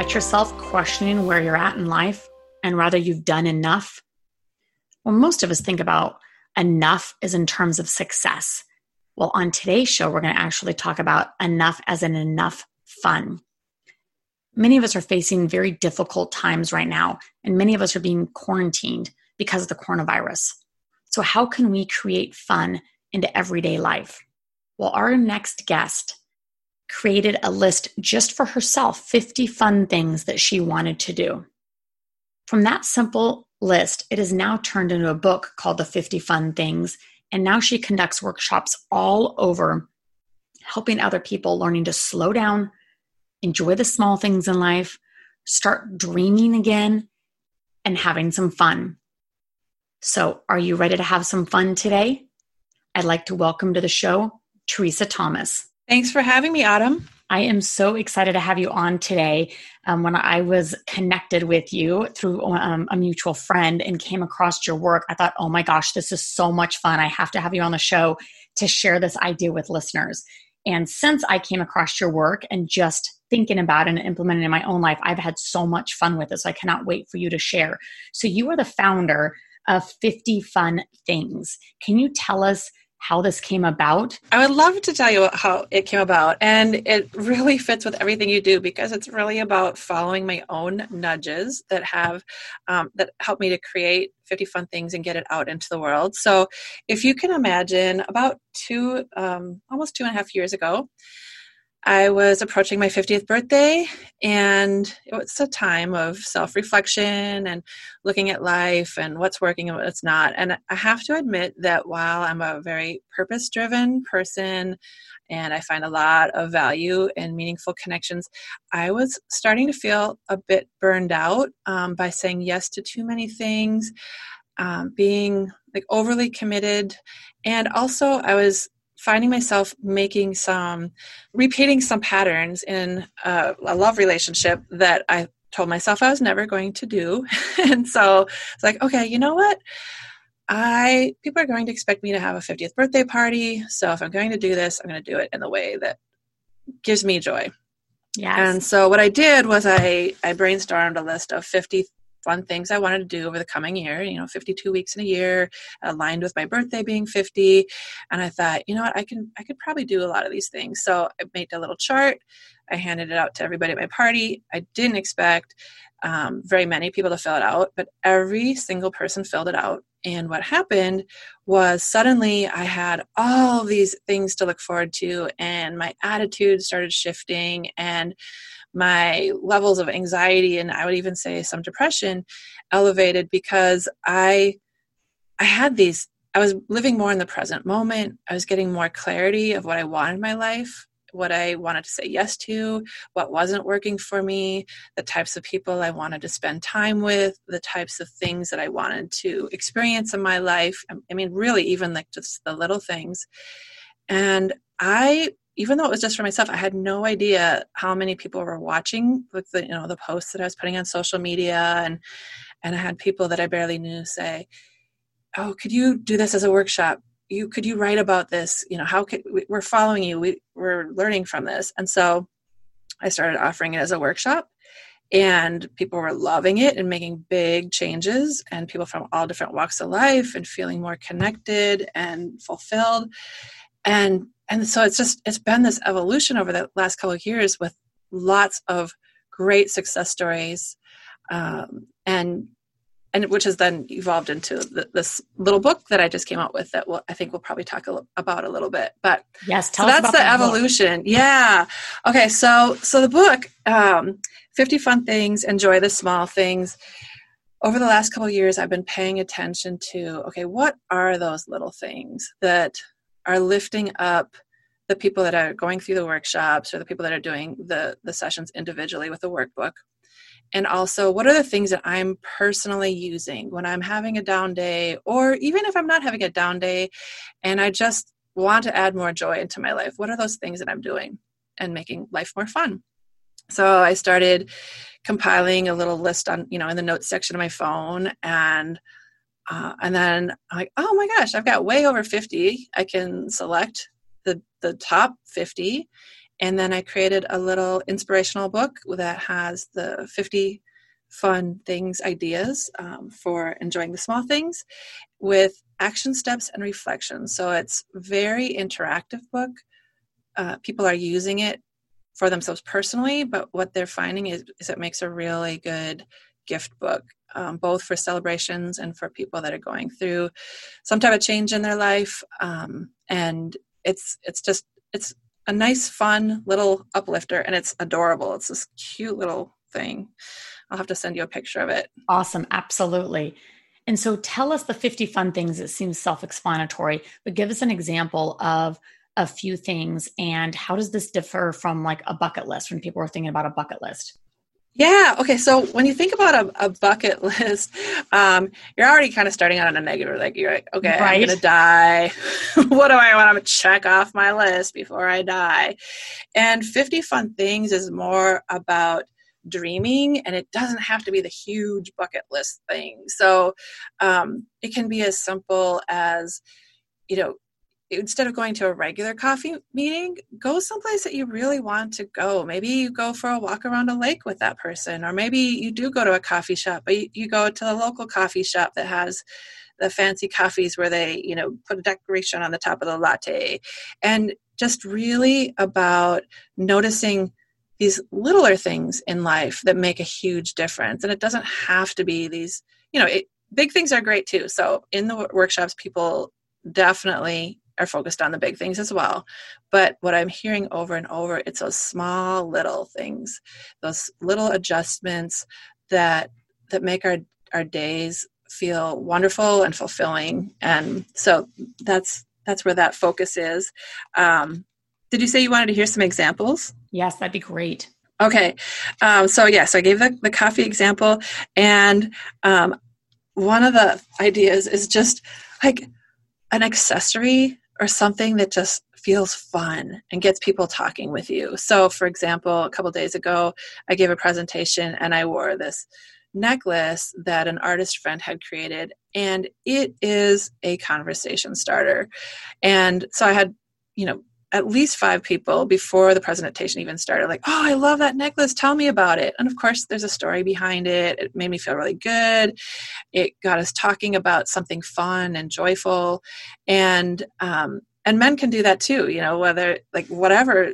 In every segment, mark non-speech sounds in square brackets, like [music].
Catch yourself questioning where you're at in life and whether you've done enough? Well, most of us think about enough as in terms of success. Well, on today's show, we're going to actually talk about enough as an enough fun. Many of us are facing very difficult times right now, and many of us are being quarantined because of the coronavirus. So, how can we create fun into everyday life? Well, our next guest created a list just for herself 50 fun things that she wanted to do. From that simple list, it is now turned into a book called The 50 Fun Things. And now she conducts workshops all over, helping other people learning to slow down, enjoy the small things in life, start dreaming again, and having some fun. So, are you ready to have some fun today? I'd like to welcome to the show Teresa Thomas. Thanks for having me, Autumn. I am so excited to have you on today. Um, when I was connected with you through um, a mutual friend and came across your work, I thought, oh my gosh, this is so much fun. I have to have you on the show to share this idea with listeners. And since I came across your work and just thinking about and implementing in my own life, I've had so much fun with it. So I cannot wait for you to share. So you are the founder of 50 Fun Things. Can you tell us how this came about? I would love to tell you how it came about. And it really fits with everything you do because it's really about following my own nudges that have um, that help me to create 50 fun things and get it out into the world. So if you can imagine about two, um, almost two and a half years ago, I was approaching my 50th birthday, and it was a time of self reflection and looking at life and what's working and what's not. And I have to admit that while I'm a very purpose driven person and I find a lot of value in meaningful connections, I was starting to feel a bit burned out um, by saying yes to too many things, um, being like overly committed. And also, I was finding myself making some repeating some patterns in a, a, love relationship that i told myself i was never going to do. [laughs] And so it's like okay you know what? I people are going to expect me to have a 50th birthday party. So if i'm going to do this i'm going to do it in the way that gives me joy. Yes. And so what I did was I I brainstormed a list of 50 fun things I wanted to do over the coming year, you know, 52 weeks in a year, aligned with my birthday being 50. And I thought, you know what, I can I could probably do a lot of these things. So I made a little chart. I handed it out to everybody at my party. I didn't expect um, very many people to fill it out, but every single person filled it out. And what happened was suddenly I had all these things to look forward to, and my attitude started shifting, and my levels of anxiety and I would even say some depression elevated because I I had these I was living more in the present moment. I was getting more clarity of what I wanted in my life, what I wanted to say yes to, what wasn't working for me, the types of people I wanted to spend time with, the types of things that I wanted to experience in my life. I mean, really, even like just the little things. And I even though it was just for myself, I had no idea how many people were watching with the you know the posts that I was putting on social media, and and I had people that I barely knew say, "Oh, could you do this as a workshop? You could you write about this? You know, how could we're following you? We we're learning from this." And so I started offering it as a workshop, and people were loving it and making big changes, and people from all different walks of life and feeling more connected and fulfilled, and and so it's just it's been this evolution over the last couple of years with lots of great success stories um, and and which has then evolved into the, this little book that I just came out with that we'll, I think we'll probably talk a, about a little bit. But yes, so that's the evolution. Book. Yeah. Okay. So so the book, um, Fifty Fun Things, Enjoy the Small Things. Over the last couple of years, I've been paying attention to okay, what are those little things that are lifting up the people that are going through the workshops or the people that are doing the the sessions individually with the workbook. And also what are the things that i'm personally using when i'm having a down day or even if i'm not having a down day and i just want to add more joy into my life what are those things that i'm doing and making life more fun? So i started compiling a little list on you know in the notes section of my phone and uh, and then i'm like oh my gosh i've got way over 50 i can select the the top 50 and then I created a little inspirational book that has the 50 fun things, ideas um, for enjoying the small things with action steps and reflections. So it's very interactive book. Uh, people are using it for themselves personally, but what they're finding is, is it makes a really good gift book, um, both for celebrations and for people that are going through some type of change in their life. Um, and it's it's just it's a nice, fun little uplifter, and it's adorable. It's this cute little thing. I'll have to send you a picture of it. Awesome. Absolutely. And so tell us the 50 fun things. It seems self explanatory, but give us an example of a few things and how does this differ from like a bucket list when people are thinking about a bucket list? Yeah. Okay. So when you think about a, a bucket [laughs] list, um, you're already kind of starting out on a negative. Like you're like, okay, right. I'm gonna die. [laughs] what do I want to check off my list before I die? And 50 fun things is more about dreaming, and it doesn't have to be the huge bucket list thing. So um, it can be as simple as, you know, instead of going to a regular coffee meeting, go someplace that you really want to go. Maybe you go for a walk around a lake with that person, or maybe you do go to a coffee shop, but you, you go to the local coffee shop that has the fancy coffees where they, you know, put a decoration on the top of the latte. And just really about noticing these littler things in life that make a huge difference. And it doesn't have to be these, you know, it, big things are great too. So in the workshops, people definitely are focused on the big things as well. But what I'm hearing over and over, it's those small little things, those little adjustments that that make our our days feel wonderful and fulfilling. And so that's that's where that focus is. Um, did you say you wanted to hear some examples? Yes, that'd be great. Okay, um, so yes, yeah, so I gave the, the coffee example, and um, one of the ideas is just like an accessory or something that just feels fun and gets people talking with you. So, for example, a couple days ago, I gave a presentation and I wore this necklace that an artist friend had created, and it is a conversation starter. And so I had, you know, at least five people before the presentation even started like oh i love that necklace. Tell me about it. And of course there's a story behind it. It made me feel really good. It got us talking about something fun and joyful. And um, and men can do that too you know whether like whatever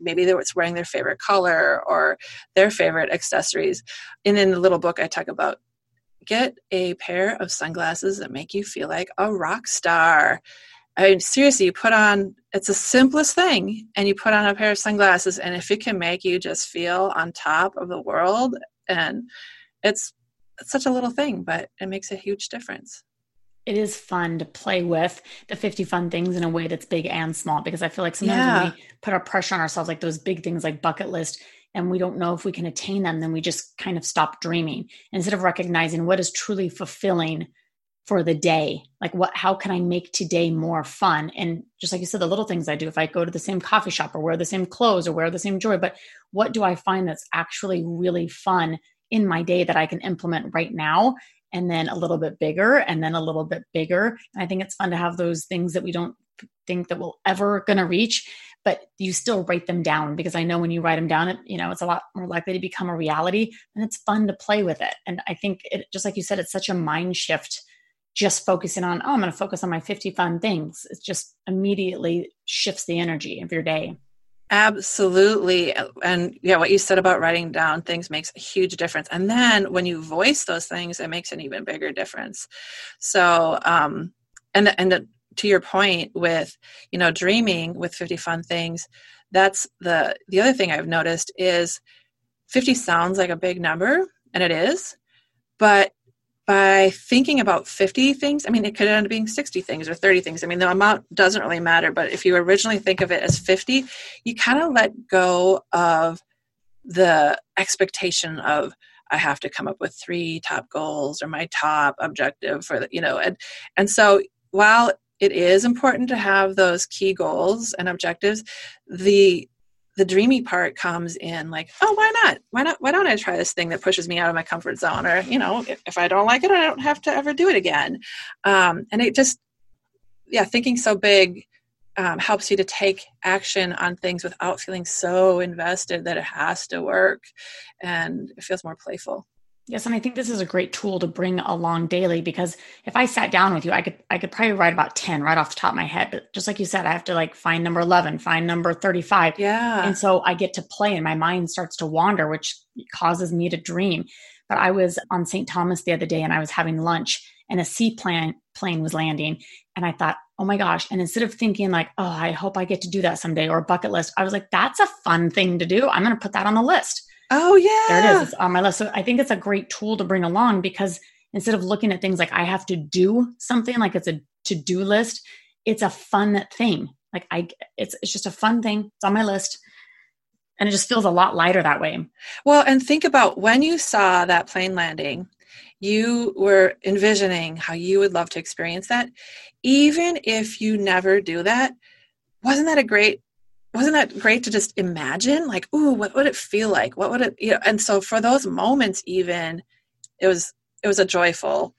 maybe they were wearing their favorite color or their favorite accessories. And in the little book i talk about get a pair of sunglasses that make you feel like a rock star I mean, seriously, you put on, it's the simplest thing, and you put on a pair of sunglasses, and if it can make you just feel on top of the world, and it's, it's such a little thing, but it makes a huge difference. It is fun to play with the 50 fun things in a way that's big and small because I feel like sometimes yeah. we put our pressure on ourselves, like those big things like bucket list, and we don't know if we can attain them, then we just kind of stop dreaming instead of recognizing what is truly fulfilling for the day. Like what how can i make today more fun? And just like you said the little things i do if i go to the same coffee shop or wear the same clothes or wear the same jewelry but what do i find that's actually really fun in my day that i can implement right now and then a little bit bigger and then a little bit bigger? And i think it's fun to have those things that we don't think that we'll ever gonna reach but you still write them down because i know when you write them down it you know it's a lot more likely to become a reality and it's fun to play with it. And i think it just like you said it's such a mind shift just focusing on, oh, I'm going to focus on my 50 fun things. It just immediately shifts the energy of your day. Absolutely. And yeah, what you said about writing down things makes a huge difference. And then when you voice those things, it makes an even bigger difference. So, um, and, and to your point with, you know, dreaming with 50 fun things, that's the, the other thing I've noticed is 50 sounds like a big number and it is, but by thinking about 50 things, I mean, it could end up being 60 things or 30 things. I mean, the amount doesn't really matter, but if you originally think of it as 50, you kind of let go of the expectation of, I have to come up with three top goals or my top objective for the, you know, and, and so while it is important to have those key goals and objectives, the the dreamy part comes in like oh why not? Why not why don't i try this thing that pushes me out of my comfort zone? Or you know if, if i don't like it i don't have to ever do it again. Um, and it just yeah thinking so big um, helps you to take action on things without feeling so invested that it has to work and it feels more playful Yes, and I think this is a great tool to bring along daily because if I sat down with you, I could I could probably write about 10 right off the top of my head. But just like you said, I have to like find number 11, find number 35. Yeah. And so I get to play and my mind starts to wander, which causes me to dream. But I was on St. Thomas the other day and I was having lunch and a seaplane plane was landing. And I thought, oh my gosh. And instead of thinking like, oh, I hope I get to do that someday or a bucket list, I was like, that's a fun thing to do. I'm going to put that on the list. Oh yeah. There it is. It's on my list. So I think it's a great tool to bring along because instead of looking at things like I have to do something like it's a to-do list, it's a fun thing. Like I it's it's just a fun thing. It's on my list. And it just feels a lot lighter that way. Well, and think about when you saw that plane landing, you were envisioning how you would love to experience that. Even if you never do that, wasn't that a great wasn't that great to just imagine? Like ooh what would it feel like? What would it you know and so for those moments even it was it was a joyful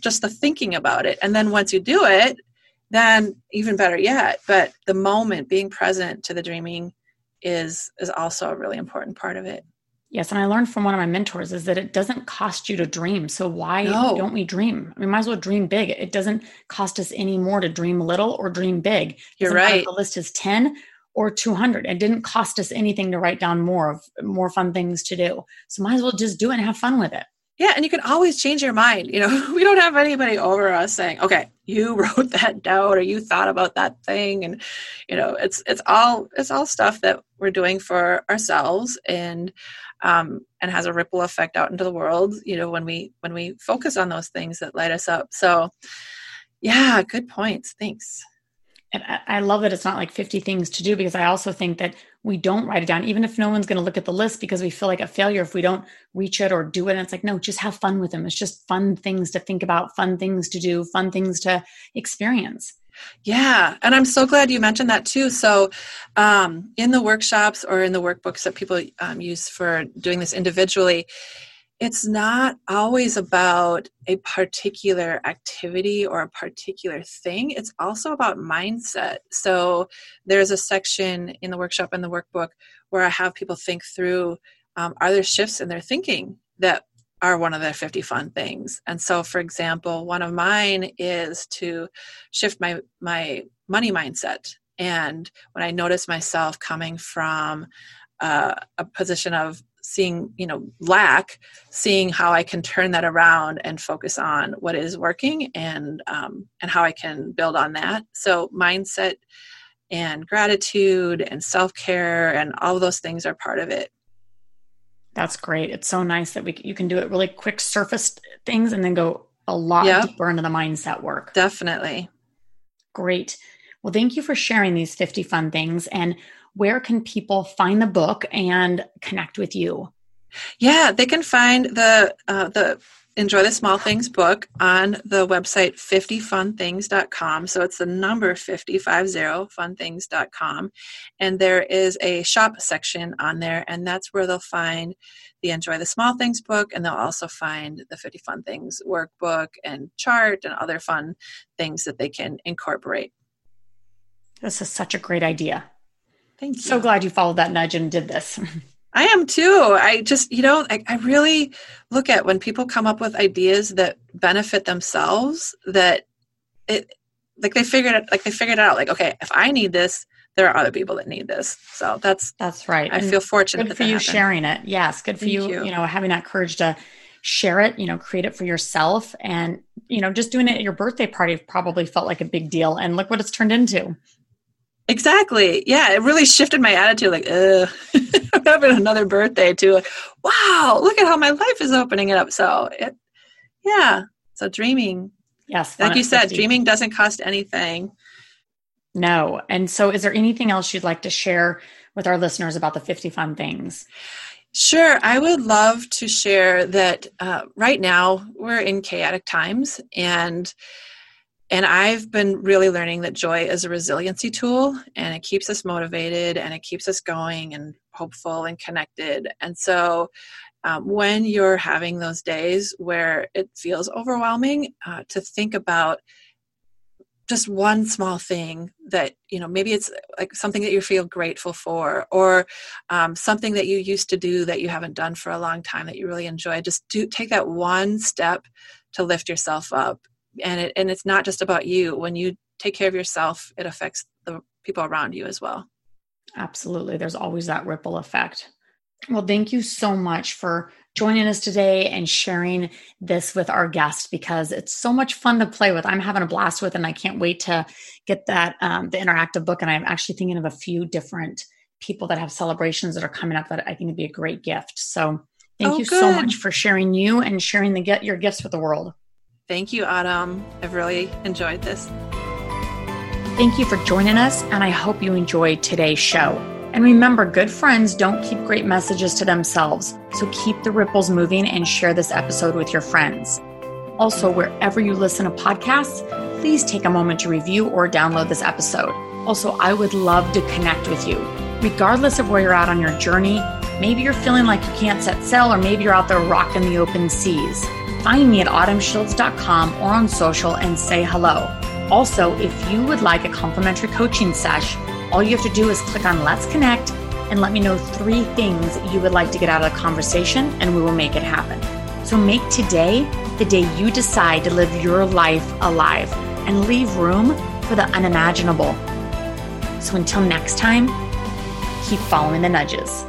just the thinking about it. And then once you do it then even better yet. But the moment being present to the dreaming is is also a really important part of it. Yes and i learned from one of my mentors is that it doesn't cost you to dream. So why no. don't we dream? We might as well dream big. It doesn't cost us any more to dream little or dream big. You're right. the list is 10 or 200 it didn't cost us anything to write down more of more fun things to do. So might as well just do it and have fun with it. Yeah and you can always change your mind. You know [laughs] we don't have anybody over us saying okay you [laughs] wrote that down or you thought about that thing. And you know it's it's all it's all stuff that we're doing for ourselves and um, and has a ripple effect out into the world you know when we when we focus on those things that light us up. So yeah good points. Thanks and I love that it's not like 50 things to do because I also think that we don't write it down, even if no one's going to look at the list because we feel like a failure if we don't reach it or do it. And it's like, no, just have fun with them. It's just fun things to think about, fun things to do, fun things to experience. Yeah, and I'm so glad you mentioned that too. So, um, in the workshops or in the workbooks that people um, use for doing this individually, it's not always about a particular activity or a particular thing. It's also about mindset. So there's a section in the workshop and the workbook where I have people think through um, are there shifts in their thinking that are one of their 50 fun things. And so, for example, one of mine is to shift my, my money mindset. And when I notice myself coming from uh, a position of seeing you know lack seeing how i can turn that around and focus on what is working and um, and how i can build on that. So mindset and gratitude and self-care and all those things are part of it. That's great. It's so nice that we you can do it really quick surface things and then go a lot yep. deeper into the mindset work. Definitely. Great. Well thank you for sharing these 50 fun things. And where can people find the book and connect with you? Yeah, they can find the uh, the Enjoy the Small Things book on the website 50funthings.com. So it's the number 5050funthings.com. And there is a shop section on there, and that's where they'll find the Enjoy the Small Things book, and they'll also find the 50 Fun Things workbook and chart and other fun things that they can incorporate. This is such a great idea. Thank you. So glad you followed that nudge and did this. [laughs] I am too. I just, you know, I, I, really look at when people come up with ideas that benefit themselves, that it, like they figured it, like they figured it out, like, okay, if I need this, there are other people that need this. So that's that's right. I and feel fortunate. Good for you happened. sharing it. Yes, good for you, you. You know, having that courage to share it. You know, create it for yourself, and you know, just doing it at your birthday party probably felt like a big deal. And look what it's turned into. Exactly. Yeah, it really shifted my attitude. Like, ugh, [laughs] I'm having another birthday too. Like, wow, look at how my life is opening it up. So it, yeah. So dreaming. Yes. Like you said, 50. dreaming doesn't cost anything. No. And so, is there anything else you'd like to share with our listeners about the 50 fun things? Sure. I would love to share that uh, right now we're in chaotic times and and I've been really learning that joy is a resiliency tool and it keeps us motivated and it keeps us going and hopeful and connected. And so um, when you're having those days where it feels overwhelming, uh, to think about just one small thing that you know maybe it's like something that you feel grateful for or um, something that you used to do that you haven't done for a long time that you really enjoy just do take that one step to lift yourself up and it and it's not just about you. When you take care of yourself it affects the people around you as well. Absolutely. There's always that ripple effect. Well thank you so much for joining us today and sharing this with our guests because it's so much fun to play with. I'm having a blast with and i can't wait to get that um, the interactive book. And i'm actually thinking of a few different people that have celebrations that are coming up that i think would be a great gift. So thank oh, you good. so much for sharing you and sharing the get your gifts with the world Thank you, Autumn. I've really enjoyed this. Thank you for joining us, and I hope you enjoyed today's show. And remember, good friends don't keep great messages to themselves, so keep the ripples moving and share this episode with your friends. Also, wherever you listen to podcasts, please take a moment to review or download this episode. Also, I would love to connect with you. Regardless of where you're at on your journey, maybe you're feeling like you can't set sail, or maybe you're out there rocking the open seas. Find me at autumnshields.com or on social and say hello. Also, if you would like a complimentary coaching sesh, all you have to do is click on Let's Connect and let me know three things you would like to get out of the conversation, and we will make it happen. So make today the day you decide to live your life alive and leave room for the unimaginable. So until next time, keep following the nudges.